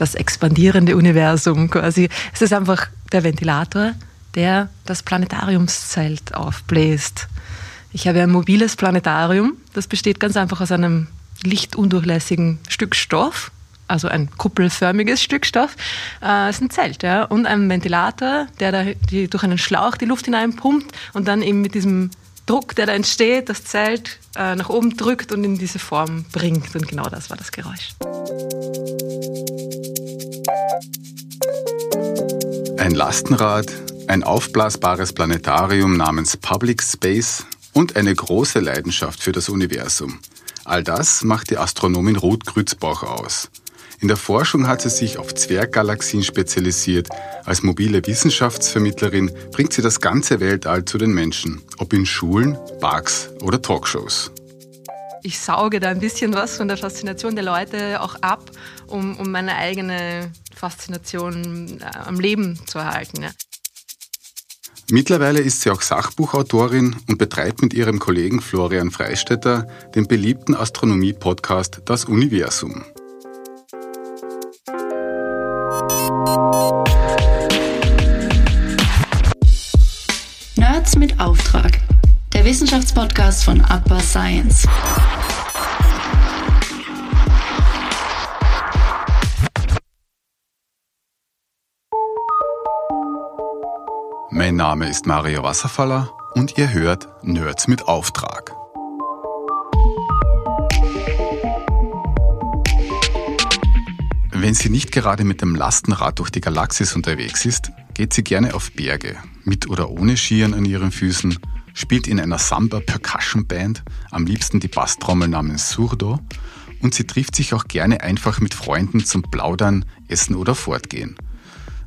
das expandierende Universum quasi. Es ist einfach der Ventilator, der das Planetariumszelt aufbläst. Ich habe ein mobiles Planetarium, das besteht ganz einfach aus einem lichtundurchlässigen Stück Stoff, also ein kuppelförmiges Stück Stoff, äh, ist ein Zelt, ja, und ein Ventilator, der da die, durch einen Schlauch die Luft hineinpumpt und dann eben mit diesem Druck, der da entsteht, das Zelt äh, nach oben drückt und in diese Form bringt. Und genau das war das Geräusch. Ein Lastenrad, ein aufblasbares Planetarium namens Public Space und eine große Leidenschaft für das Universum. All das macht die Astronomin Ruth Grützbach aus. In der Forschung hat sie sich auf Zwerggalaxien spezialisiert. Als mobile Wissenschaftsvermittlerin bringt sie das ganze Weltall zu den Menschen, ob in Schulen, Parks oder Talkshows. Ich sauge da ein bisschen was von der Faszination der Leute auch ab, um, um meine eigene Faszination äh, am Leben zu erhalten. Ja. Mittlerweile ist sie auch Sachbuchautorin und betreibt mit ihrem Kollegen Florian Freistetter den beliebten Astronomie-Podcast Das Universum. Nerds mit Auftrag. Der Wissenschaftspodcast von Upper Science. Mein Name ist Mario Wasserfaller und ihr hört Nerds mit Auftrag. Wenn sie nicht gerade mit dem Lastenrad durch die Galaxis unterwegs ist, geht sie gerne auf Berge, mit oder ohne Skiern an ihren Füßen, spielt in einer Samba Percussion Band, am liebsten die Basstrommel namens Surdo, und sie trifft sich auch gerne einfach mit Freunden zum Plaudern, Essen oder Fortgehen –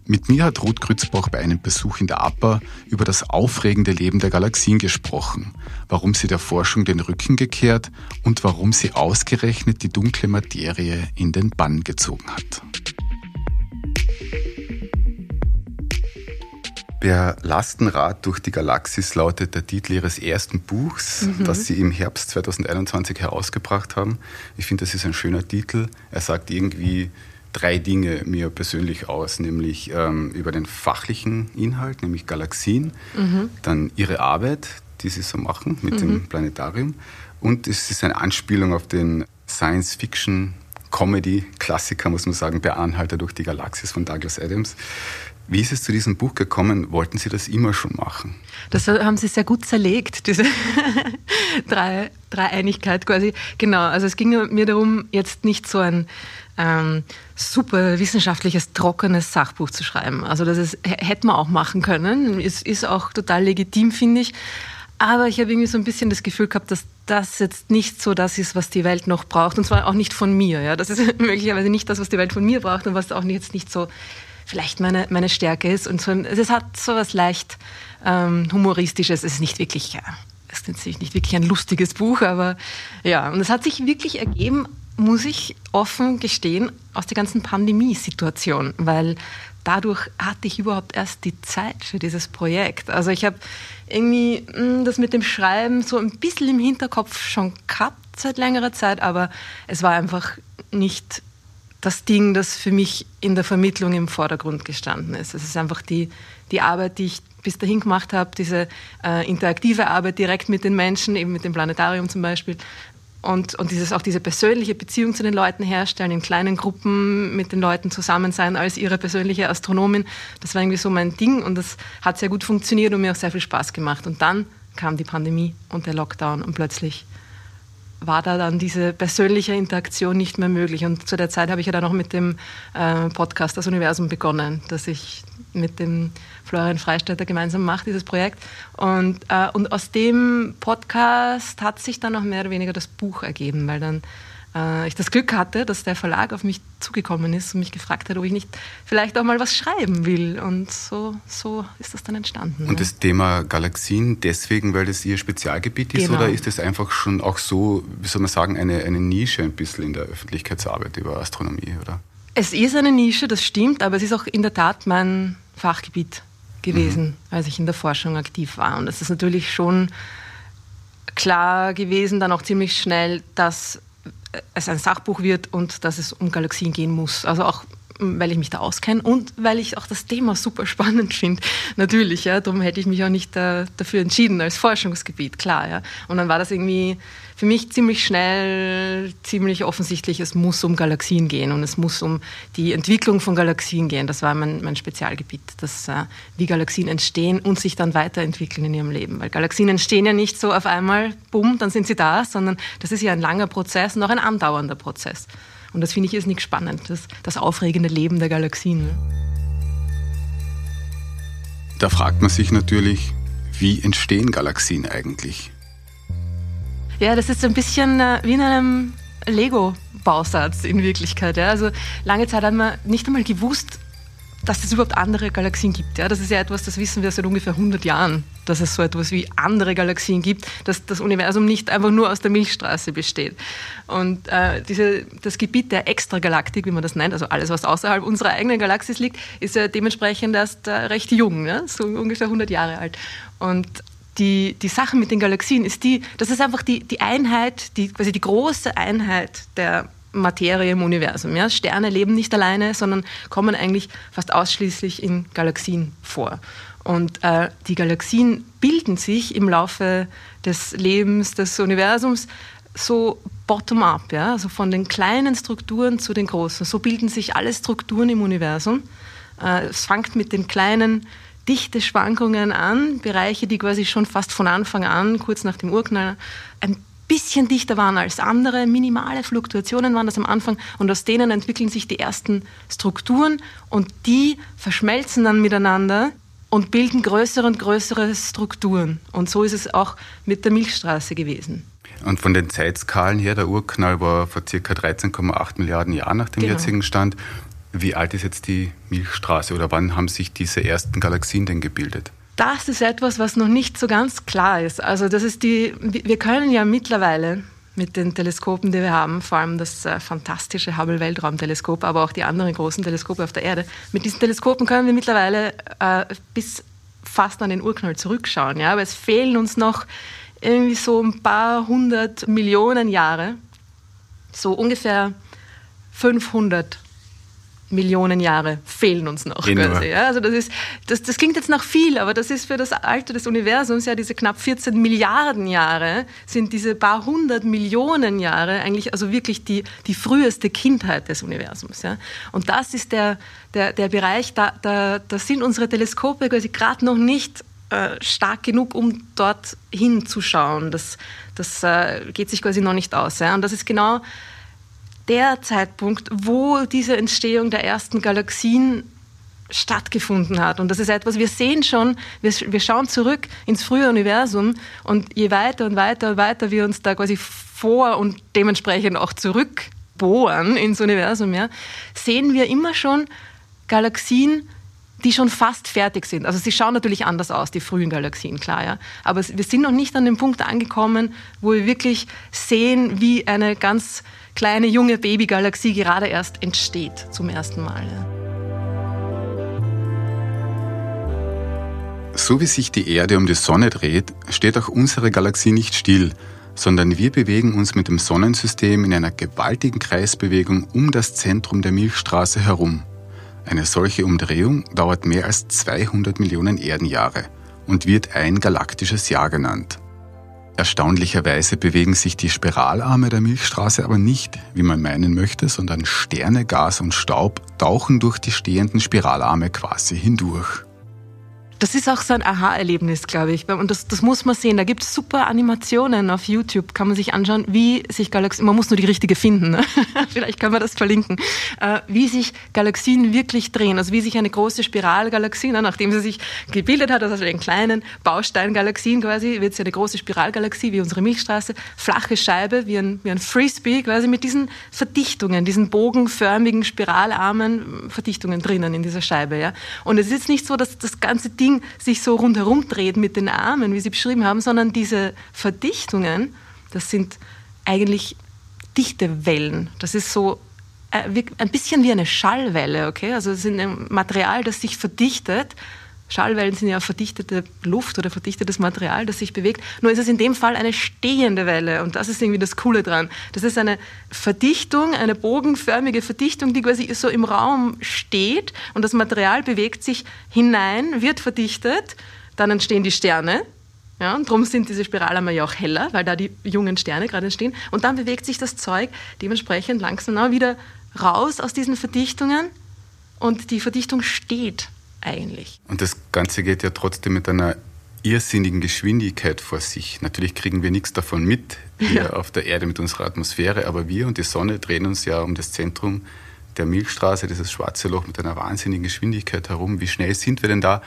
mit mir hat Ruth Grützbach bei einem Besuch in der APA über das aufregende Leben der Galaxien gesprochen, warum sie der Forschung den Rücken gekehrt und warum sie ausgerechnet die dunkle Materie in den Bann gezogen hat. Der Lastenrad durch die Galaxis lautet der Titel ihres ersten Buchs, mhm. das sie im Herbst 2021 herausgebracht haben. Ich finde, das ist ein schöner Titel. Er sagt irgendwie, drei Dinge mir persönlich aus, nämlich ähm, über den fachlichen Inhalt, nämlich Galaxien, mhm. dann ihre Arbeit, die sie so machen mit mhm. dem Planetarium und es ist eine Anspielung auf den Science-Fiction Comedy-Klassiker, muss man sagen, Der Anhalter durch die Galaxis von Douglas Adams. Wie ist es zu diesem Buch gekommen? Wollten Sie das immer schon machen? Das haben Sie sehr gut zerlegt, diese Drei, Dreieinigkeit quasi. Genau, also es ging mir darum, jetzt nicht so ein ähm, super wissenschaftliches, trockenes Sachbuch zu schreiben. Also das ist, hätte man auch machen können. Es ist auch total legitim, finde ich. Aber ich habe irgendwie so ein bisschen das Gefühl gehabt, dass das jetzt nicht so das ist, was die Welt noch braucht. Und zwar auch nicht von mir. Ja? Das ist möglicherweise nicht das, was die Welt von mir braucht und was auch jetzt nicht so vielleicht meine, meine Stärke ist. Und so, es hat so was leicht ähm, Humoristisches. Es ist nicht wirklich, ja, es ist nicht wirklich ein lustiges Buch, aber ja. Und es hat sich wirklich ergeben muss ich offen gestehen, aus der ganzen Pandemiesituation, weil dadurch hatte ich überhaupt erst die Zeit für dieses Projekt. Also ich habe irgendwie hm, das mit dem Schreiben so ein bisschen im Hinterkopf schon gehabt seit längerer Zeit, aber es war einfach nicht das Ding, das für mich in der Vermittlung im Vordergrund gestanden ist. Es ist einfach die, die Arbeit, die ich bis dahin gemacht habe, diese äh, interaktive Arbeit direkt mit den Menschen, eben mit dem Planetarium zum Beispiel, und, und dieses, auch diese persönliche Beziehung zu den Leuten herstellen, in kleinen Gruppen mit den Leuten zusammen sein als ihre persönliche Astronomin, das war irgendwie so mein Ding und das hat sehr gut funktioniert und mir auch sehr viel Spaß gemacht. Und dann kam die Pandemie und der Lockdown und plötzlich war da dann diese persönliche Interaktion nicht mehr möglich. Und zu der Zeit habe ich ja dann auch mit dem äh, Podcast Das Universum begonnen, dass ich mit dem Florian Freistetter gemeinsam macht, dieses Projekt. Und, äh, und aus dem Podcast hat sich dann auch mehr oder weniger das Buch ergeben, weil dann äh, ich das Glück hatte, dass der Verlag auf mich zugekommen ist und mich gefragt hat, ob ich nicht vielleicht auch mal was schreiben will. Und so, so ist das dann entstanden. Und das Thema Galaxien deswegen, weil das Ihr Spezialgebiet ist, genau. oder ist es einfach schon auch so, wie soll man sagen, eine, eine Nische ein bisschen in der Öffentlichkeitsarbeit über Astronomie, oder? Es ist eine Nische, das stimmt, aber es ist auch in der Tat mein Fachgebiet gewesen, mhm. als ich in der Forschung aktiv war. Und es ist natürlich schon klar gewesen, dann auch ziemlich schnell, dass es ein Sachbuch wird und dass es um Galaxien gehen muss. Also auch weil ich mich da auskenne und weil ich auch das Thema super spannend finde. Natürlich, ja. Darum hätte ich mich auch nicht äh, dafür entschieden als Forschungsgebiet, klar, ja. Und dann war das irgendwie für mich ziemlich schnell, ziemlich offensichtlich, es muss um Galaxien gehen und es muss um die Entwicklung von Galaxien gehen. Das war mein, mein Spezialgebiet, das, äh, wie Galaxien entstehen und sich dann weiterentwickeln in ihrem Leben. Weil Galaxien entstehen ja nicht so auf einmal, bumm, dann sind sie da, sondern das ist ja ein langer Prozess und auch ein andauernder Prozess. Und das finde ich ist nicht spannend, das, das aufregende Leben der Galaxien. Ne? Da fragt man sich natürlich, wie entstehen Galaxien eigentlich? Ja, das ist so ein bisschen äh, wie in einem Lego-Bausatz in Wirklichkeit. Ja. Also lange Zeit hat man nicht einmal gewusst, dass es überhaupt andere Galaxien gibt. Ja. Das ist ja etwas, das wissen wir seit ungefähr 100 Jahren, dass es so etwas wie andere Galaxien gibt, dass das Universum nicht einfach nur aus der Milchstraße besteht. Und äh, diese, das Gebiet der Extragalaktik, wie man das nennt, also alles, was außerhalb unserer eigenen Galaxis liegt, ist ja dementsprechend erst äh, recht jung, ja, so ungefähr 100 Jahre alt. Und die, die Sache mit den Galaxien ist die, das ist einfach die, die Einheit, die, quasi die große Einheit der Materie im Universum. Ja? Sterne leben nicht alleine, sondern kommen eigentlich fast ausschließlich in Galaxien vor. Und äh, die Galaxien bilden sich im Laufe des Lebens des Universums so bottom-up, ja? also von den kleinen Strukturen zu den großen. So bilden sich alle Strukturen im Universum. Äh, es fängt mit den kleinen dichte Schwankungen an, Bereiche, die quasi schon fast von Anfang an, kurz nach dem Urknall, ein bisschen dichter waren als andere, minimale Fluktuationen waren das am Anfang und aus denen entwickeln sich die ersten Strukturen und die verschmelzen dann miteinander und bilden größere und größere Strukturen. Und so ist es auch mit der Milchstraße gewesen. Und von den Zeitskalen her, der Urknall war vor ca. 13,8 Milliarden Jahren nach dem genau. jetzigen Stand. Wie alt ist jetzt die Milchstraße oder wann haben sich diese ersten Galaxien denn gebildet? Das ist etwas, was noch nicht so ganz klar ist. Also das ist die, wir können ja mittlerweile mit den Teleskopen, die wir haben, vor allem das äh, fantastische Hubble Weltraumteleskop, aber auch die anderen großen Teleskope auf der Erde. Mit diesen Teleskopen können wir mittlerweile äh, bis fast an den Urknall zurückschauen. Ja? Aber es fehlen uns noch irgendwie so ein paar hundert Millionen Jahre, so ungefähr 500 Millionen Jahre fehlen uns noch. Quasi, ja? Also das, ist, das, das klingt jetzt nach viel, aber das ist für das Alter des Universums, ja diese knapp 14 Milliarden Jahre, sind diese paar hundert Millionen Jahre eigentlich also wirklich die, die früheste Kindheit des Universums. Ja? Und das ist der, der, der Bereich, da, da, da sind unsere Teleskope quasi gerade noch nicht äh, stark genug, um dort hinzuschauen. Das, das äh, geht sich quasi noch nicht aus. Ja? Und das ist genau der Zeitpunkt, wo diese Entstehung der ersten Galaxien stattgefunden hat. Und das ist etwas, wir sehen schon, wir, wir schauen zurück ins frühe Universum und je weiter und weiter und weiter wir uns da quasi vor und dementsprechend auch zurückbohren ins Universum, ja, sehen wir immer schon Galaxien, die schon fast fertig sind. Also sie schauen natürlich anders aus, die frühen Galaxien, klar, ja. Aber wir sind noch nicht an dem Punkt angekommen, wo wir wirklich sehen, wie eine ganz kleine junge Babygalaxie gerade erst entsteht zum ersten Mal. So wie sich die Erde um die Sonne dreht, steht auch unsere Galaxie nicht still, sondern wir bewegen uns mit dem Sonnensystem in einer gewaltigen Kreisbewegung um das Zentrum der Milchstraße herum. Eine solche Umdrehung dauert mehr als 200 Millionen Erdenjahre und wird ein galaktisches Jahr genannt. Erstaunlicherweise bewegen sich die Spiralarme der Milchstraße aber nicht, wie man meinen möchte, sondern Sterne, Gas und Staub tauchen durch die stehenden Spiralarme quasi hindurch. Das ist auch so ein Aha-Erlebnis, glaube ich. Und das, das muss man sehen. Da gibt es super Animationen auf YouTube, kann man sich anschauen, wie sich Galaxien, man muss nur die richtige finden, ne? vielleicht kann man das verlinken, äh, wie sich Galaxien wirklich drehen. Also wie sich eine große Spiralgalaxie, ne, nachdem sie sich gebildet hat, also den kleinen Bausteingalaxien quasi, wird sie eine große Spiralgalaxie wie unsere Milchstraße, flache Scheibe, wie ein, wie ein Frisbee, quasi mit diesen Verdichtungen, diesen bogenförmigen, spiralarmen Verdichtungen drinnen in dieser Scheibe. Ja? Und es ist nicht so, dass das ganze Ding Ding sich so rundherum dreht mit den Armen, wie Sie beschrieben haben, sondern diese Verdichtungen, das sind eigentlich dichte Wellen. Das ist so äh, ein bisschen wie eine Schallwelle, okay? Also es ist ein Material, das sich verdichtet, Schallwellen sind ja verdichtete Luft oder verdichtetes Material, das sich bewegt. Nur ist es in dem Fall eine stehende Welle und das ist irgendwie das Coole dran. Das ist eine Verdichtung, eine bogenförmige Verdichtung, die quasi so im Raum steht und das Material bewegt sich hinein, wird verdichtet, dann entstehen die Sterne. Ja, und darum sind diese Spiralarme ja auch heller, weil da die jungen Sterne gerade entstehen. Und dann bewegt sich das Zeug dementsprechend langsam wieder raus aus diesen Verdichtungen und die Verdichtung steht eigentlich. Und das Ganze geht ja trotzdem mit einer irrsinnigen Geschwindigkeit vor sich. Natürlich kriegen wir nichts davon mit hier ja. auf der Erde mit unserer Atmosphäre, aber wir und die Sonne drehen uns ja um das Zentrum der Milchstraße, dieses schwarze Loch mit einer wahnsinnigen Geschwindigkeit herum. Wie schnell sind wir denn da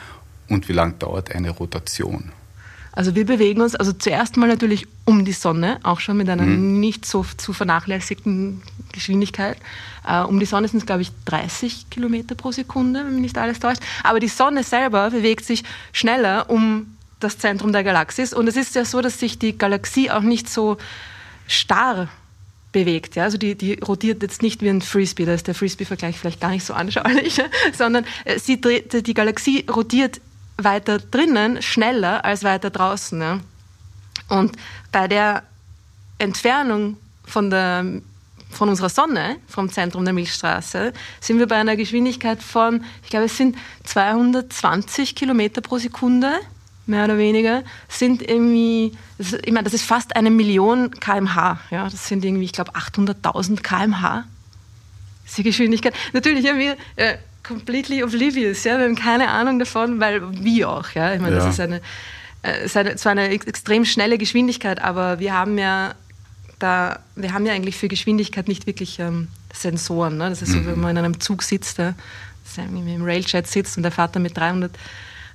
und wie lang dauert eine Rotation? Also wir bewegen uns also zuerst mal natürlich um die Sonne, auch schon mit einer mhm. nicht so zu vernachlässigten Geschwindigkeit. Uh, um die Sonne sind es, glaube ich, 30 Kilometer pro Sekunde, wenn mich nicht alles täuscht. Aber die Sonne selber bewegt sich schneller um das Zentrum der Galaxis. Und es ist ja so, dass sich die Galaxie auch nicht so starr bewegt. Ja? Also die, die rotiert jetzt nicht wie ein Frisbee, da ist der Frisbee-Vergleich vielleicht gar nicht so anschaulich, sondern äh, sie dreht, die Galaxie rotiert weiter drinnen schneller als weiter draußen. Ja? Und bei der Entfernung von, der, von unserer Sonne, vom Zentrum der Milchstraße, sind wir bei einer Geschwindigkeit von, ich glaube, es sind 220 Kilometer pro Sekunde, mehr oder weniger, sind irgendwie, ich meine, das ist fast eine Million kmh. Ja? Das sind irgendwie, ich glaube, 800.000 kmh. Das ist die Geschwindigkeit. Natürlich haben wir äh, completely oblivious. Ja? Wir haben keine Ahnung davon, weil wie auch. Ja? Ich meine, ja. das ist eine, äh, ist eine, zwar eine extrem schnelle Geschwindigkeit, aber wir haben ja da, wir haben ja eigentlich für Geschwindigkeit nicht wirklich ähm, Sensoren. Ne? Das ist so, wenn mhm. man in einem Zug sitzt, der, im Railjet sitzt und der fährt dann mit 300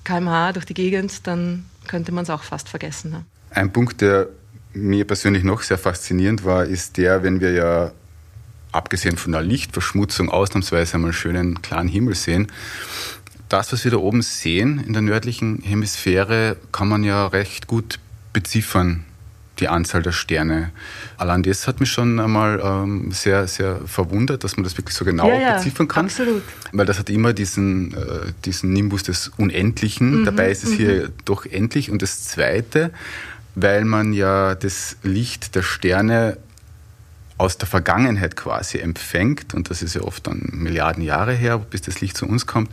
km/h durch die Gegend, dann könnte man es auch fast vergessen. Ne? Ein Punkt, der mir persönlich noch sehr faszinierend war, ist der, wenn wir ja abgesehen von der Lichtverschmutzung ausnahmsweise einmal schönen klaren Himmel sehen. Das, was wir da oben sehen in der nördlichen Hemisphäre, kann man ja recht gut beziffern, die Anzahl der Sterne. Allein das hat mich schon einmal ähm, sehr, sehr verwundert, dass man das wirklich so genau ja, ja, beziffern kann. Absolut. Weil das hat immer diesen, äh, diesen Nimbus des Unendlichen. Mhm, Dabei ist es hier mhm. doch endlich. Und das Zweite, weil man ja das Licht der Sterne aus der Vergangenheit quasi empfängt, und das ist ja oft dann Milliarden Jahre her, bis das Licht zu uns kommt,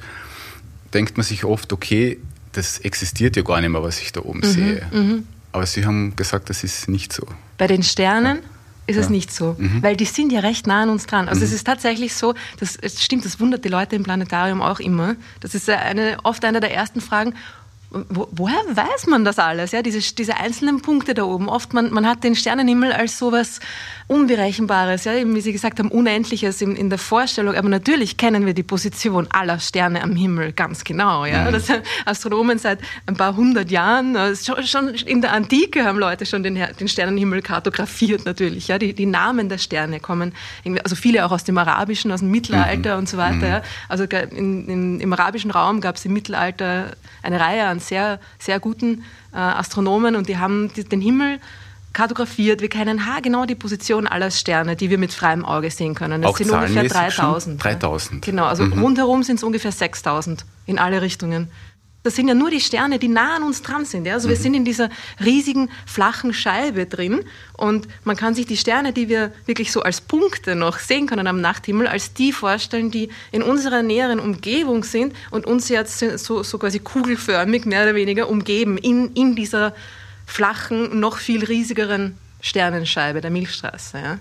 denkt man sich oft, okay, das existiert ja gar nicht mehr, was ich da oben mhm, sehe. Mhm. Aber Sie haben gesagt, das ist nicht so. Bei den Sternen ja. ist ja. es nicht so, mhm. weil die sind ja recht nah an uns dran. Also es mhm. ist tatsächlich so, das, es stimmt, das wundert die Leute im Planetarium auch immer. Das ist eine, oft eine der ersten Fragen, wo, woher weiß man das alles? Ja, diese, diese einzelnen Punkte da oben. Oft, man, man hat den Sternenhimmel als sowas Unberechenbares, ja, eben wie Sie gesagt haben, Unendliches in, in der Vorstellung. Aber natürlich kennen wir die Position aller Sterne am Himmel ganz genau. Ja? Mhm. Das Astronomen seit ein paar hundert Jahren, schon, schon in der Antike haben Leute schon den, den Sternenhimmel kartografiert natürlich. Ja? Die, die Namen der Sterne kommen, also viele auch aus dem Arabischen, aus dem Mittelalter mhm. und so weiter. Mhm. Ja? Also in, in, im arabischen Raum gab es im Mittelalter eine Reihe an sehr, sehr guten äh, Astronomen und die haben den Himmel kartografiert. Wir kennen haargenau die Position aller Sterne, die wir mit freiem Auge sehen können. Das Auch sind ungefähr 3000. 3000. Genau, also mhm. rundherum sind es ungefähr 6000 in alle Richtungen. Das sind ja nur die Sterne, die nah an uns dran sind. Ja? Also mhm. wir sind in dieser riesigen, flachen Scheibe drin und man kann sich die Sterne, die wir wirklich so als Punkte noch sehen können am Nachthimmel, als die vorstellen, die in unserer näheren Umgebung sind und uns jetzt so, so quasi kugelförmig mehr oder weniger umgeben in, in dieser flachen, noch viel riesigeren Sternenscheibe der Milchstraße. Ja.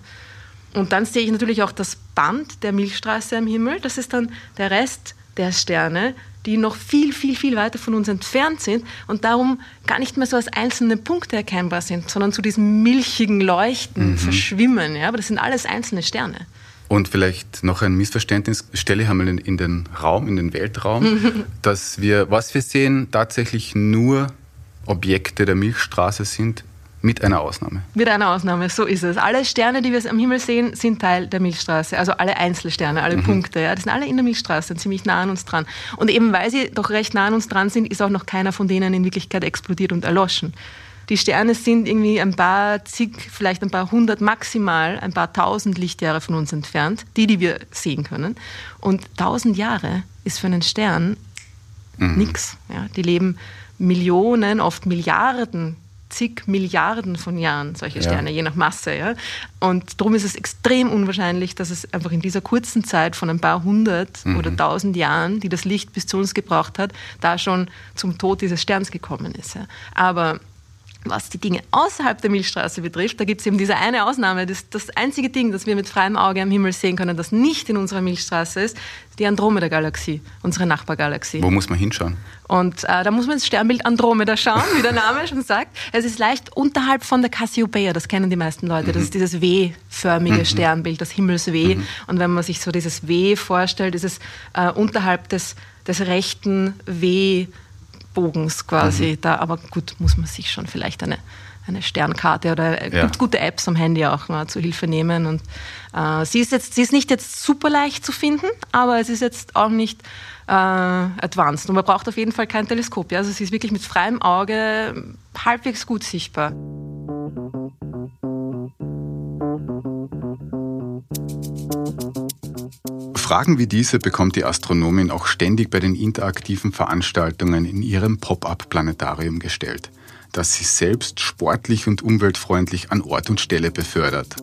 Und dann sehe ich natürlich auch das Band der Milchstraße am Himmel. Das ist dann der Rest der Sterne, die noch viel, viel, viel weiter von uns entfernt sind und darum gar nicht mehr so als einzelne Punkte erkennbar sind, sondern zu diesem milchigen Leuchten mhm. verschwimmen. Ja? Aber das sind alles einzelne Sterne. Und vielleicht noch ein Missverständnis, stelle ich einmal in den Raum, in den Weltraum, dass wir, was wir sehen, tatsächlich nur Objekte der Milchstraße sind, mit einer Ausnahme. Mit einer Ausnahme, so ist es. Alle Sterne, die wir am Himmel sehen, sind Teil der Milchstraße. Also alle Einzelsterne, alle mhm. Punkte. Ja, die sind alle in der Milchstraße, ziemlich nah an uns dran. Und eben weil sie doch recht nah an uns dran sind, ist auch noch keiner von denen in Wirklichkeit explodiert und erloschen. Die Sterne sind irgendwie ein paar zig, vielleicht ein paar hundert maximal, ein paar tausend Lichtjahre von uns entfernt, die, die wir sehen können. Und tausend Jahre ist für einen Stern Mhm. Nix. Ja. Die leben Millionen, oft Milliarden zig Milliarden von Jahren, solche Sterne, ja. je nach Masse. Ja? Und darum ist es extrem unwahrscheinlich, dass es einfach in dieser kurzen Zeit von ein paar hundert mhm. oder tausend Jahren, die das Licht bis zu uns gebraucht hat, da schon zum Tod dieses Sterns gekommen ist. Ja? Aber was die Dinge außerhalb der Milchstraße betrifft, da gibt es eben diese eine Ausnahme. Das, das einzige Ding, das wir mit freiem Auge am Himmel sehen können, das nicht in unserer Milchstraße ist, die Andromeda-Galaxie, unsere Nachbargalaxie. Wo muss man hinschauen? Und äh, da muss man ins Sternbild Andromeda schauen, wie der Name schon sagt. Es ist leicht unterhalb von der Cassiopeia, das kennen die meisten Leute. Das ist dieses W-förmige mhm. Sternbild, das Himmels-W. Mhm. Und wenn man sich so dieses W vorstellt, ist es äh, unterhalb des, des rechten W- Bogens quasi mhm. da. Aber gut, muss man sich schon vielleicht eine, eine Sternkarte oder ja. gibt gute Apps am Handy auch mal zu Hilfe nehmen. Und äh, sie ist jetzt, sie ist nicht jetzt super leicht zu finden, aber es ist jetzt auch nicht äh, advanced. Und man braucht auf jeden Fall kein Teleskop. Ja? Also sie ist wirklich mit freiem Auge halbwegs gut sichtbar. Fragen wie diese bekommt die Astronomin auch ständig bei den interaktiven Veranstaltungen in ihrem Pop-up-Planetarium gestellt, das sie selbst sportlich und umweltfreundlich an Ort und Stelle befördert.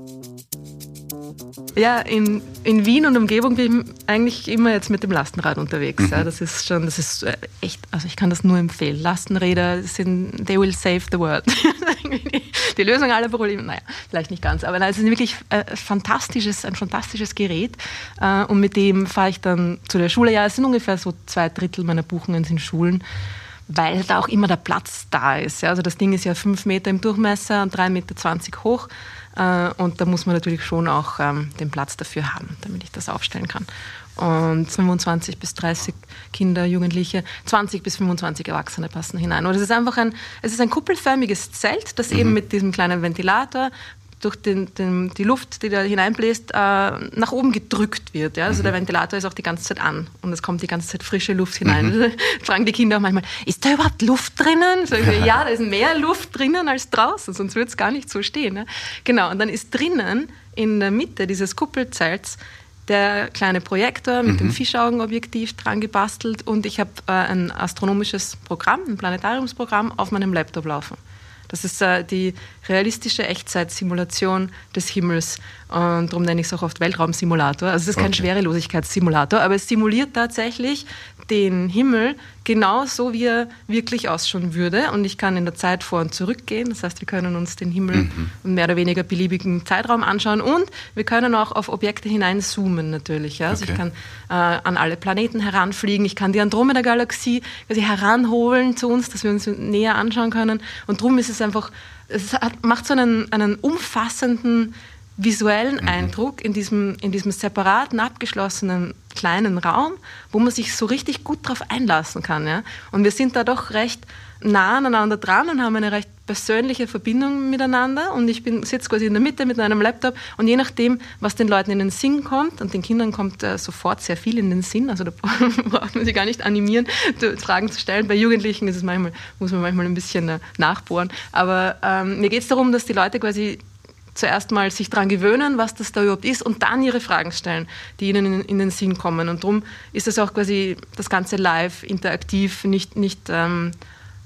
Ja, in, in Wien und Umgebung bin ich eigentlich immer jetzt mit dem Lastenrad unterwegs. Mhm. Ja, das ist schon, das ist äh, echt, also ich kann das nur empfehlen. Lastenräder sind, they will save the world. Die Lösung aller Probleme, naja, vielleicht nicht ganz, aber es ist wirklich ein äh, fantastisches, ein fantastisches Gerät. Äh, und mit dem fahre ich dann zu der Schule. Ja, es sind ungefähr so zwei Drittel meiner Buchungen sind Schulen weil da auch immer der Platz da ist. Also das Ding ist ja fünf Meter im Durchmesser und drei Meter zwanzig hoch. Äh, und da muss man natürlich schon auch ähm, den Platz dafür haben, damit ich das aufstellen kann. Und 25 bis 30 Kinder, Jugendliche, 20 bis 25 Erwachsene passen hinein. Und es ist einfach ein, es ist ein kuppelförmiges Zelt, das mhm. eben mit diesem kleinen Ventilator durch den, den, die Luft, die da hineinbläst, äh, nach oben gedrückt wird. Ja? Also mhm. der Ventilator ist auch die ganze Zeit an und es kommt die ganze Zeit frische Luft hinein. Mhm. Fragen die Kinder auch manchmal, ist da überhaupt Luft drinnen? Sagen sie, ja, da ist mehr Luft drinnen als draußen, sonst würde es gar nicht so stehen. Ne? Genau, und dann ist drinnen in der Mitte dieses Kuppelzelts der kleine Projektor mit mhm. dem Fischaugenobjektiv dran gebastelt und ich habe äh, ein astronomisches Programm, ein Planetariumsprogramm auf meinem Laptop laufen. Das ist äh, die realistische Echtzeitsimulation des Himmels. Und darum nenne ich es auch oft Weltraumsimulator. Also es ist kein okay. Schwerelosigkeitssimulator, aber es simuliert tatsächlich den Himmel genau so, wie er wirklich ausschauen würde. Und ich kann in der Zeit vor und zurück gehen. Das heißt, wir können uns den Himmel mhm. in mehr oder weniger beliebigen Zeitraum anschauen. Und wir können auch auf Objekte hineinzoomen natürlich. Ja? Also okay. ich kann äh, an alle Planeten heranfliegen. Ich kann die Andromeda-Galaxie heranholen zu uns, dass wir uns näher anschauen können. Und darum ist es einfach, es hat, macht so einen, einen umfassenden visuellen mhm. Eindruck in diesem, in diesem separaten, abgeschlossenen kleinen Raum, wo man sich so richtig gut darauf einlassen kann. Ja? Und wir sind da doch recht nah aneinander dran und haben eine recht persönliche Verbindung miteinander. Und ich sitze quasi in der Mitte mit einem Laptop und je nachdem, was den Leuten in den Sinn kommt, und den Kindern kommt äh, sofort sehr viel in den Sinn, also da braucht man sie gar nicht animieren, Fragen zu stellen. Bei Jugendlichen ist es manchmal, muss man manchmal ein bisschen äh, nachbohren. Aber ähm, mir geht es darum, dass die Leute quasi zuerst mal sich daran gewöhnen, was das da überhaupt ist und dann ihre Fragen stellen, die ihnen in, in den Sinn kommen. Und darum ist das auch quasi das Ganze live, interaktiv, nicht, nicht ähm,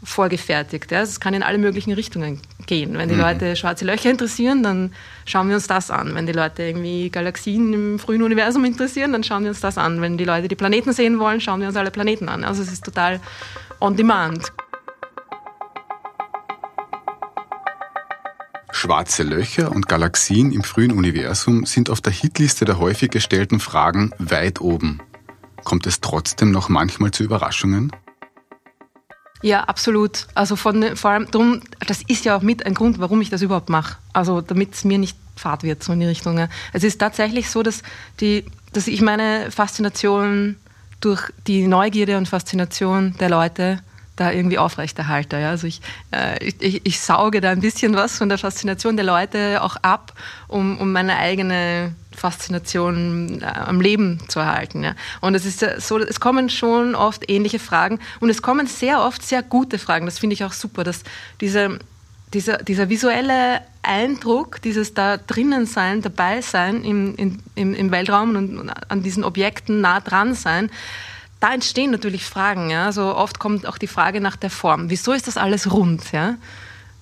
vorgefertigt. Ja. Es kann in alle möglichen Richtungen gehen. Wenn die mhm. Leute schwarze Löcher interessieren, dann schauen wir uns das an. Wenn die Leute irgendwie Galaxien im frühen Universum interessieren, dann schauen wir uns das an. Wenn die Leute die Planeten sehen wollen, schauen wir uns alle Planeten an. Also es ist total on demand. Schwarze Löcher und Galaxien im frühen Universum sind auf der Hitliste der häufig gestellten Fragen weit oben. Kommt es trotzdem noch manchmal zu Überraschungen? Ja, absolut. Also von, vor allem drum, das ist ja auch mit ein Grund, warum ich das überhaupt mache. Also damit es mir nicht fad wird, so in die Richtung. Es ist tatsächlich so, dass, die, dass ich meine Faszination durch die Neugierde und Faszination der Leute da irgendwie aufrechterhalte. Ja? Also ich, äh, ich, ich, sauge da ein bisschen was von der Faszination der Leute auch ab, um, um meine eigene Faszination äh, am Leben zu erhalten. Ja? Und es ist so, es kommen schon oft ähnliche Fragen und es kommen sehr oft sehr gute Fragen. Das finde ich auch super, dass diese, dieser, dieser visuelle Eindruck, dieses da drinnen sein, dabei sein im, im, im Weltraum und an diesen Objekten nah dran sein, da entstehen natürlich Fragen. Ja? So oft kommt auch die Frage nach der Form. Wieso ist das alles rund? Ja?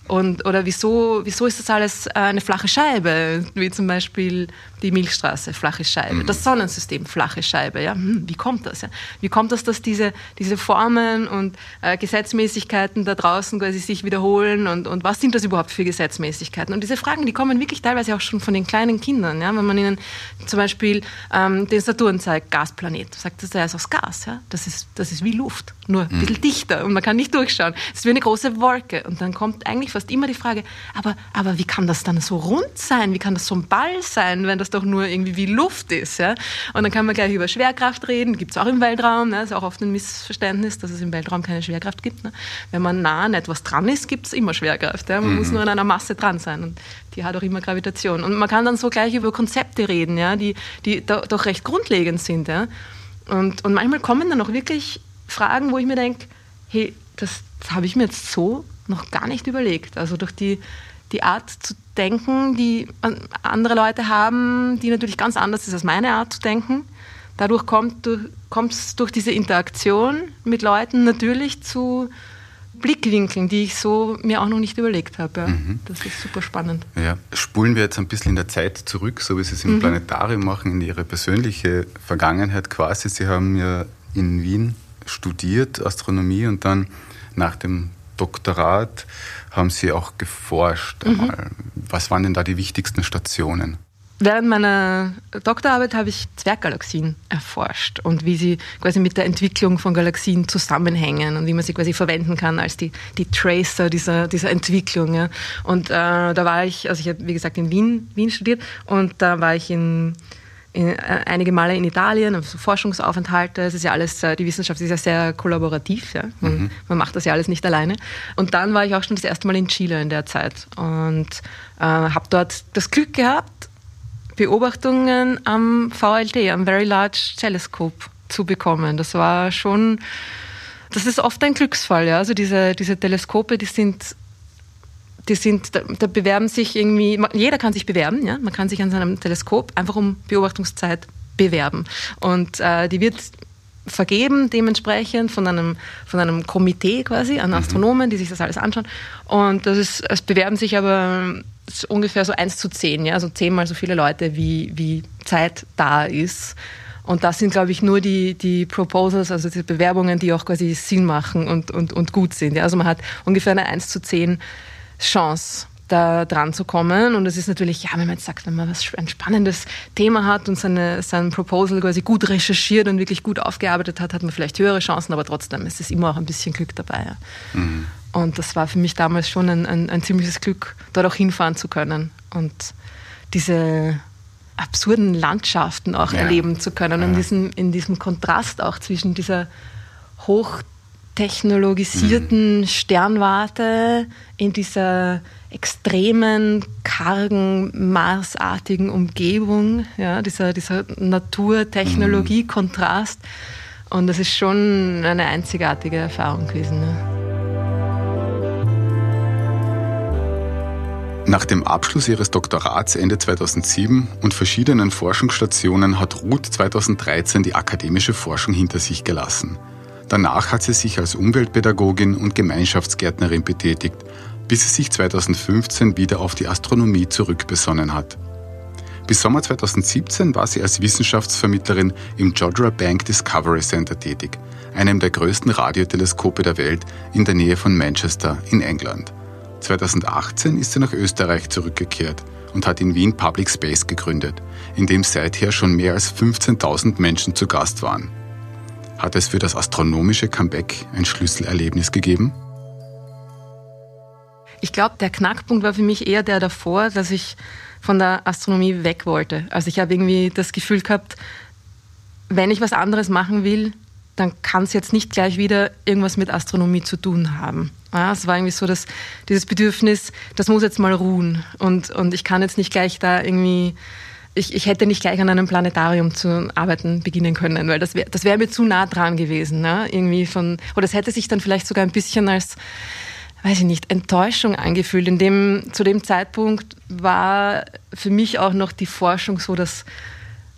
Und, oder wieso, wieso ist das alles äh, eine flache Scheibe, wie zum Beispiel die Milchstraße, flache Scheibe, mhm. das Sonnensystem, flache Scheibe. Ja? Hm, wie kommt das? Ja? Wie kommt das, dass diese, diese Formen und äh, Gesetzmäßigkeiten da draußen quasi sich wiederholen und, und was sind das überhaupt für Gesetzmäßigkeiten? Und diese Fragen, die kommen wirklich teilweise auch schon von den kleinen Kindern. Ja? Wenn man ihnen zum Beispiel ähm, den Saturn zeigt, Gasplanet, sagt das, der ist aus Gas. Ja? Das, ist, das ist wie Luft, nur ein bisschen mhm. dichter und man kann nicht durchschauen. Es ist wie eine große Wolke. Und dann kommt eigentlich fast immer die Frage, aber, aber wie kann das dann so rund sein? Wie kann das so ein Ball sein, wenn das doch nur irgendwie wie Luft ist? Ja? Und dann kann man gleich über Schwerkraft reden, gibt es auch im Weltraum. Ne? Das ist auch oft ein Missverständnis, dass es im Weltraum keine Schwerkraft gibt. Ne? Wenn man nah an etwas dran ist, gibt es immer Schwerkraft. Ja? Man mhm. muss nur an einer Masse dran sein und die hat auch immer Gravitation. Und man kann dann so gleich über Konzepte reden, ja? die, die doch recht grundlegend sind. Ja? Und, und manchmal kommen dann auch wirklich Fragen, wo ich mir denke, hey, das, das habe ich mir jetzt so noch gar nicht überlegt. Also durch die, die Art zu denken, die andere Leute haben, die natürlich ganz anders ist als meine Art zu denken. Dadurch kommt es durch diese Interaktion mit Leuten natürlich zu Blickwinkeln, die ich so mir auch noch nicht überlegt habe. Ja. Mhm. Das ist super spannend. Ja. Spulen wir jetzt ein bisschen in der Zeit zurück, so wie Sie es im mhm. Planetarium machen, in Ihre persönliche Vergangenheit quasi. Sie haben ja in Wien studiert, Astronomie, und dann nach dem Doktorat haben Sie auch geforscht. Mhm. Was waren denn da die wichtigsten Stationen? Während meiner Doktorarbeit habe ich Zwerggalaxien erforscht und wie sie quasi mit der Entwicklung von Galaxien zusammenhängen und wie man sie quasi verwenden kann als die, die Tracer dieser, dieser Entwicklung. Ja. Und äh, da war ich, also ich habe wie gesagt in Wien, Wien studiert und da war ich in in, äh, einige Male in Italien, also Forschungsaufenthalte. Es ist ja alles, äh, die Wissenschaft ist ja sehr kollaborativ. Ja? Man, mhm. man, macht das ja alles nicht alleine. Und dann war ich auch schon das erste Mal in Chile in der Zeit und äh, habe dort das Glück gehabt, Beobachtungen am VLT, am Very Large Telescope zu bekommen. Das war schon, das ist oft ein Glücksfall. Ja? Also diese, diese Teleskope, die sind die sind, da, da, bewerben sich irgendwie, jeder kann sich bewerben, ja? man kann sich an seinem Teleskop einfach um Beobachtungszeit bewerben. Und äh, die wird vergeben dementsprechend von einem, von einem Komitee quasi an mhm. Astronomen, die sich das alles anschauen. Und das ist, es bewerben sich aber ungefähr so eins zu zehn, ja? also zehnmal so viele Leute, wie, wie Zeit da ist. Und das sind, glaube ich, nur die, die Proposals, also die Bewerbungen, die auch quasi Sinn machen und, und, und gut sind. Ja? Also man hat ungefähr eine 1 zu 10 Chance, da dran zu kommen. Und es ist natürlich, ja, wenn man jetzt sagt, wenn man was, ein spannendes Thema hat und seine, sein Proposal quasi gut recherchiert und wirklich gut aufgearbeitet hat, hat man vielleicht höhere Chancen, aber trotzdem ist es immer auch ein bisschen Glück dabei. Ja. Mhm. Und das war für mich damals schon ein, ein, ein ziemliches Glück, dort auch hinfahren zu können und diese absurden Landschaften auch ja. erleben zu können. Ja. Und in diesem, in diesem Kontrast auch zwischen dieser hoch technologisierten mhm. Sternwarte in dieser extremen, kargen, marsartigen Umgebung, ja, dieser, dieser Natur-Technologie-Kontrast. Und das ist schon eine einzigartige Erfahrung gewesen. Ne? Nach dem Abschluss ihres Doktorats Ende 2007 und verschiedenen Forschungsstationen hat Ruth 2013 die akademische Forschung hinter sich gelassen. Danach hat sie sich als Umweltpädagogin und Gemeinschaftsgärtnerin betätigt, bis sie sich 2015 wieder auf die Astronomie zurückbesonnen hat. Bis Sommer 2017 war sie als Wissenschaftsvermittlerin im Jodrell Bank Discovery Center tätig, einem der größten Radioteleskope der Welt in der Nähe von Manchester in England. 2018 ist sie nach Österreich zurückgekehrt und hat in Wien Public Space gegründet, in dem seither schon mehr als 15.000 Menschen zu Gast waren. Hat es für das astronomische Comeback ein Schlüsselerlebnis gegeben? Ich glaube, der Knackpunkt war für mich eher der davor, dass ich von der Astronomie weg wollte. Also ich habe irgendwie das Gefühl gehabt, wenn ich was anderes machen will, dann kann es jetzt nicht gleich wieder irgendwas mit Astronomie zu tun haben. Ja, es war irgendwie so, dass dieses Bedürfnis, das muss jetzt mal ruhen und, und ich kann jetzt nicht gleich da irgendwie ich, ich hätte nicht gleich an einem Planetarium zu arbeiten beginnen können, weil das wäre das wär mir zu nah dran gewesen. Ne? Irgendwie von, oder es hätte sich dann vielleicht sogar ein bisschen als, weiß ich nicht, Enttäuschung angefühlt. In dem, zu dem Zeitpunkt war für mich auch noch die Forschung so, dass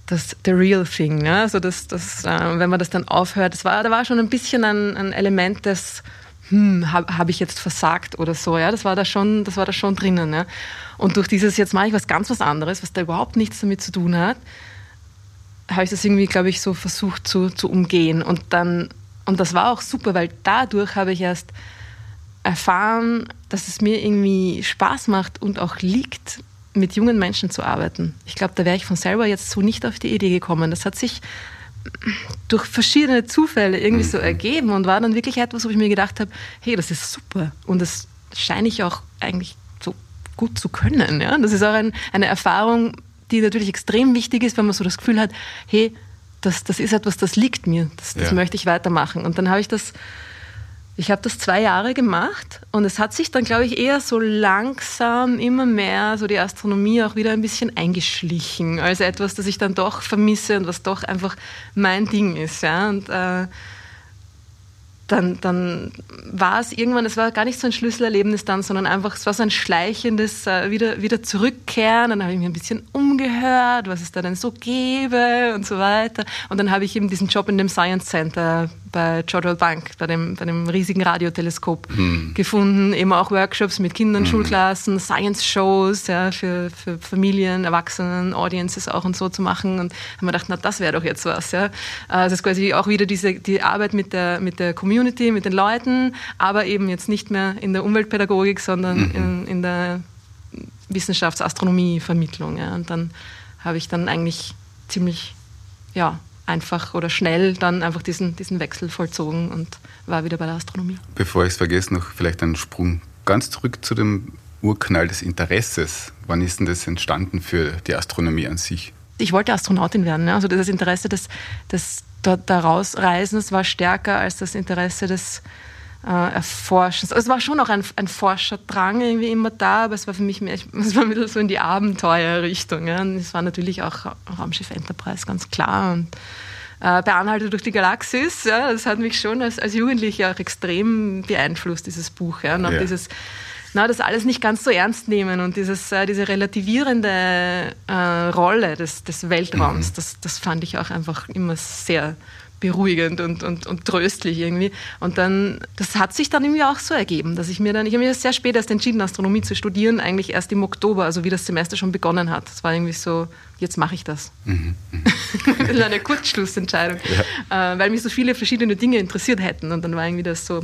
das the real thing. Ne? Also das, das, äh, wenn man das dann aufhört, das war, da war schon ein bisschen ein, ein Element des, hm, habe hab ich jetzt versagt oder so. Ja? Das war da schon, das war da schon drinnen. Ja? Und durch dieses, jetzt mache ich was ganz was anderes, was da überhaupt nichts damit zu tun hat, habe ich das irgendwie, glaube ich, so versucht zu, zu umgehen. Und dann, und das war auch super, weil dadurch habe ich erst erfahren, dass es mir irgendwie Spaß macht und auch liegt, mit jungen Menschen zu arbeiten. Ich glaube, da wäre ich von selber jetzt so nicht auf die Idee gekommen. Das hat sich durch verschiedene Zufälle irgendwie so mhm. ergeben und war dann wirklich etwas, wo ich mir gedacht habe, hey, das ist super und das scheine ich auch eigentlich so gut zu können. Ja? Das ist auch ein, eine Erfahrung, die natürlich extrem wichtig ist, wenn man so das Gefühl hat, hey, das, das ist etwas, das liegt mir, das, das ja. möchte ich weitermachen. Und dann habe ich das ich habe das zwei Jahre gemacht und es hat sich dann, glaube ich, eher so langsam immer mehr so die Astronomie auch wieder ein bisschen eingeschlichen als etwas, das ich dann doch vermisse und was doch einfach mein Ding ist. Ja? Und äh, dann, dann war es irgendwann, es war gar nicht so ein Schlüsselerlebnis dann, sondern einfach, es war so ein schleichendes äh, wieder, wieder Zurückkehren. Dann habe ich mir ein bisschen umgehört, was es da denn so gäbe und so weiter. Und dann habe ich eben diesen Job in dem Science Center bei Jodrell Bank, bei dem, bei dem riesigen Radioteleskop hm. gefunden. Eben auch Workshops mit Kindern, hm. Schulklassen, Science-Shows ja, für, für Familien, Erwachsenen, Audiences auch und so zu machen. Und haben wir gedacht, na, das wäre doch jetzt was. Ja. Also es ist quasi auch wieder diese, die Arbeit mit der, mit der Community, mit den Leuten, aber eben jetzt nicht mehr in der Umweltpädagogik, sondern mhm. in, in der Wissenschaftsastronomie-Vermittlung. Ja. Und dann habe ich dann eigentlich ziemlich, ja, einfach oder schnell dann einfach diesen, diesen Wechsel vollzogen und war wieder bei der Astronomie. Bevor ich es vergesse, noch vielleicht einen Sprung ganz zurück zu dem Urknall des Interesses. Wann ist denn das entstanden für die Astronomie an sich? Ich wollte Astronautin werden. Ne? Also das Interesse des, des daraus Reisens war stärker als das Interesse des äh, Erforschens. Also es war schon auch ein, ein Forscherdrang irgendwie immer da, aber es war für mich mehr, es war ein bisschen so in die Abenteuerrichtung. Ja. Und es war natürlich auch Raumschiff Enterprise, ganz klar. Und äh, bei Anhalte durch die Galaxis, ja, das hat mich schon als, als Jugendliche auch extrem beeinflusst, dieses Buch. Ja. Und auch ja. dieses, na, das alles nicht ganz so ernst nehmen und dieses, äh, diese relativierende äh, Rolle des, des Weltraums, mhm. das, das fand ich auch einfach immer sehr beruhigend und, und, und tröstlich irgendwie. Und dann, das hat sich dann irgendwie auch so ergeben, dass ich mir dann, ich habe mir sehr spät erst entschieden, Astronomie zu studieren, eigentlich erst im Oktober, also wie das Semester schon begonnen hat. Das war irgendwie so, jetzt mache ich das. Mhm. mhm. eine Kurzschlussentscheidung, ja. äh, weil mich so viele verschiedene Dinge interessiert hätten. Und dann war irgendwie das so,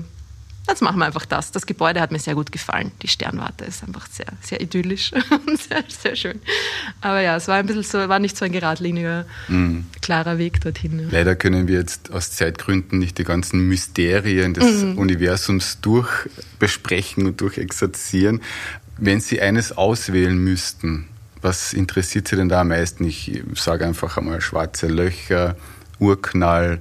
Jetzt machen wir einfach das. Das Gebäude hat mir sehr gut gefallen. Die Sternwarte ist einfach sehr, sehr idyllisch und sehr, sehr schön. Aber ja, es war ein bisschen so, war nicht so ein geradliniger, mhm. klarer Weg dorthin. Leider können wir jetzt aus Zeitgründen nicht die ganzen Mysterien des mhm. Universums durchbesprechen und durchexerzieren. Wenn Sie eines auswählen müssten, was interessiert Sie denn da am meisten? Ich sage einfach einmal schwarze Löcher, Urknall,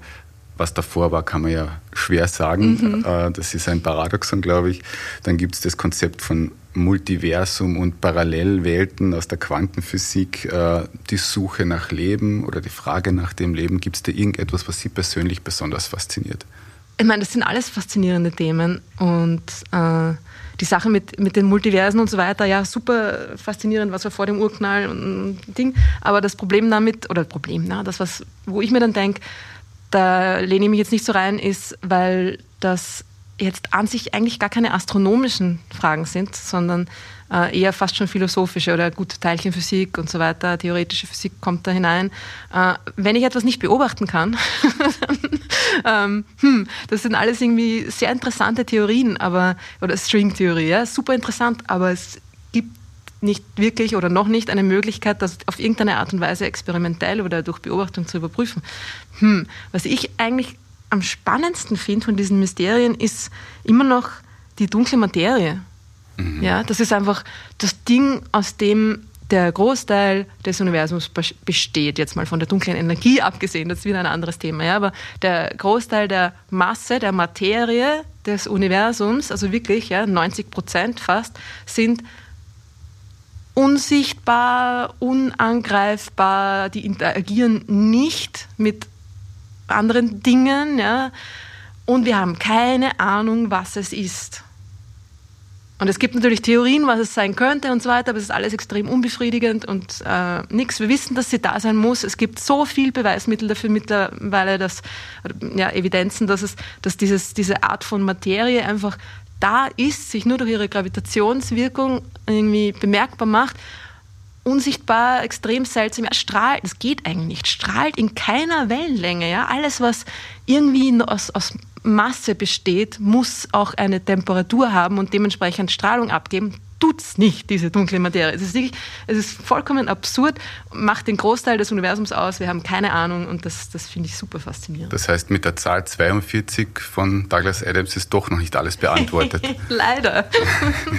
was davor war, kann man ja schwer sagen. Mhm. Äh, das ist ein Paradoxon, glaube ich. Dann gibt es das Konzept von Multiversum und Parallelwelten aus der Quantenphysik, äh, die Suche nach Leben oder die Frage nach dem Leben. Gibt es da irgendetwas, was Sie persönlich besonders fasziniert? Ich meine, das sind alles faszinierende Themen und äh, die Sache mit, mit den Multiversen und so weiter, ja, super faszinierend, was war vor dem Urknall und Ding. Aber das Problem damit, oder Problem, na, das, was, wo ich mir dann denke, da lehne ich mich jetzt nicht so rein, ist, weil das jetzt an sich eigentlich gar keine astronomischen Fragen sind, sondern äh, eher fast schon philosophische oder gut Teilchenphysik und so weiter, theoretische Physik kommt da hinein. Äh, wenn ich etwas nicht beobachten kann, ähm, hm, das sind alles irgendwie sehr interessante Theorien, aber oder Stringtheorie, ja, super interessant, aber es gibt nicht wirklich oder noch nicht eine Möglichkeit, das auf irgendeine Art und Weise experimentell oder durch Beobachtung zu überprüfen. Hm, was ich eigentlich am spannendsten finde von diesen Mysterien ist immer noch die dunkle Materie. Mhm. Ja, das ist einfach das Ding, aus dem der Großteil des Universums besteht, jetzt mal von der dunklen Energie abgesehen, das ist wieder ein anderes Thema, ja, aber der Großteil der Masse, der Materie des Universums, also wirklich ja, 90 Prozent fast, sind unsichtbar, unangreifbar, die interagieren nicht mit anderen Dingen, ja, und wir haben keine Ahnung, was es ist. Und es gibt natürlich Theorien, was es sein könnte und so weiter, aber es ist alles extrem unbefriedigend und äh, nichts. Wir wissen, dass sie da sein muss. Es gibt so viel Beweismittel dafür mittlerweile, dass, ja, Evidenzen, dass, es, dass dieses, diese Art von Materie einfach da ist, sich nur durch ihre Gravitationswirkung irgendwie bemerkbar macht unsichtbar, extrem seltsam. Ja, strahlt, das geht eigentlich nicht. Strahlt in keiner Wellenlänge. Ja? Alles, was irgendwie aus, aus Masse besteht, muss auch eine Temperatur haben und dementsprechend Strahlung abgeben. Tut es nicht, diese dunkle Materie. Es ist, wirklich, es ist vollkommen absurd, macht den Großteil des Universums aus. Wir haben keine Ahnung und das, das finde ich super faszinierend. Das heißt, mit der Zahl 42 von Douglas Adams ist doch noch nicht alles beantwortet. Leider.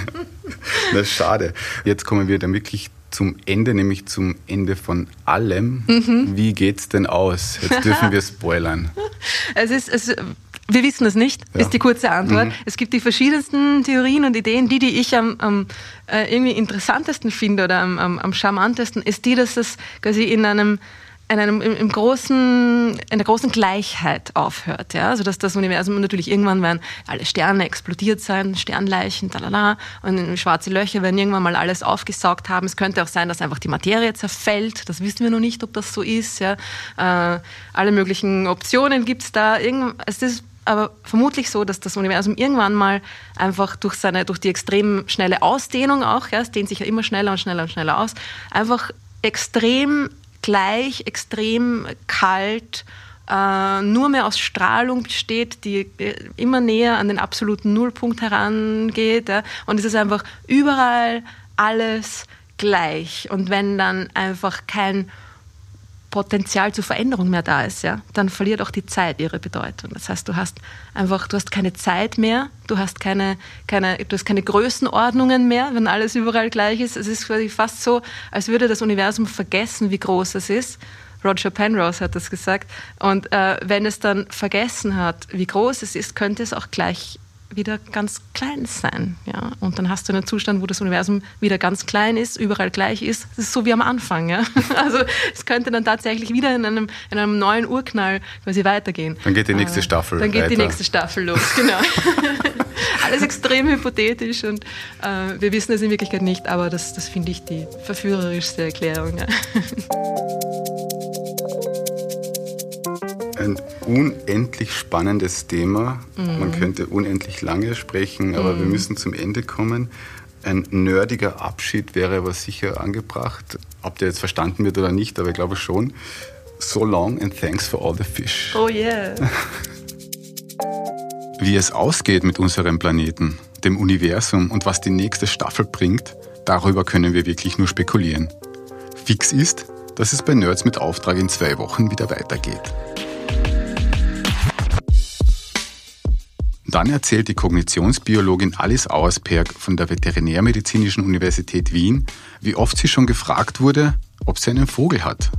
das ist schade. Jetzt kommen wir dann wirklich zum Ende, nämlich zum Ende von allem. Mhm. Wie geht's denn aus? Jetzt dürfen wir spoilern. Es ist, es, wir wissen es nicht, ja. ist die kurze Antwort. Mhm. Es gibt die verschiedensten Theorien und Ideen. Die, die ich am, am äh, irgendwie interessantesten finde oder am, am, am charmantesten, ist die, dass es quasi in einem in, einem, im, im großen, in der großen Gleichheit aufhört. Ja? Also dass das Universum natürlich irgendwann werden alle Sterne explodiert sein, Sternleichen, talala, und schwarze Löcher werden irgendwann mal alles aufgesaugt haben. Es könnte auch sein, dass einfach die Materie zerfällt. Das wissen wir noch nicht, ob das so ist. Ja? Äh, alle möglichen Optionen gibt es da. Irgend, es ist aber vermutlich so, dass das Universum irgendwann mal einfach durch seine, durch die extrem schnelle Ausdehnung auch, ja, es dehnt sich ja immer schneller und schneller und schneller aus, einfach extrem gleich, extrem kalt, äh, nur mehr aus Strahlung besteht, die äh, immer näher an den absoluten Nullpunkt herangeht. Ja? Und es ist einfach überall alles gleich. Und wenn dann einfach kein Potenzial zur Veränderung mehr da ist, ja, dann verliert auch die Zeit ihre Bedeutung. Das heißt, du hast einfach, du hast keine Zeit mehr, du hast keine, keine, du hast keine Größenordnungen mehr, wenn alles überall gleich ist. Es ist quasi fast so, als würde das Universum vergessen, wie groß es ist. Roger Penrose hat das gesagt. Und äh, wenn es dann vergessen hat, wie groß es ist, könnte es auch gleich wieder ganz klein sein. Ja? Und dann hast du einen Zustand, wo das Universum wieder ganz klein ist, überall gleich ist. Das ist so wie am Anfang. Ja? Also es könnte dann tatsächlich wieder in einem, in einem neuen Urknall quasi weitergehen. Dann geht die nächste Staffel. Dann geht weiter. die nächste Staffel los, genau. Alles extrem hypothetisch und äh, wir wissen es in Wirklichkeit nicht, aber das, das finde ich die verführerischste Erklärung. Ja. ein unendlich spannendes Thema. Mhm. Man könnte unendlich lange sprechen, aber mhm. wir müssen zum Ende kommen. Ein nerdiger Abschied wäre aber sicher angebracht. Ob der jetzt verstanden wird oder nicht, aber ich glaube schon. So long and thanks for all the fish. Oh yeah. Wie es ausgeht mit unserem Planeten, dem Universum und was die nächste Staffel bringt, darüber können wir wirklich nur spekulieren. Fix ist, dass es bei Nerds mit Auftrag in zwei Wochen wieder weitergeht. Dann erzählt die Kognitionsbiologin Alice Auersperg von der Veterinärmedizinischen Universität Wien, wie oft sie schon gefragt wurde, ob sie einen Vogel hat.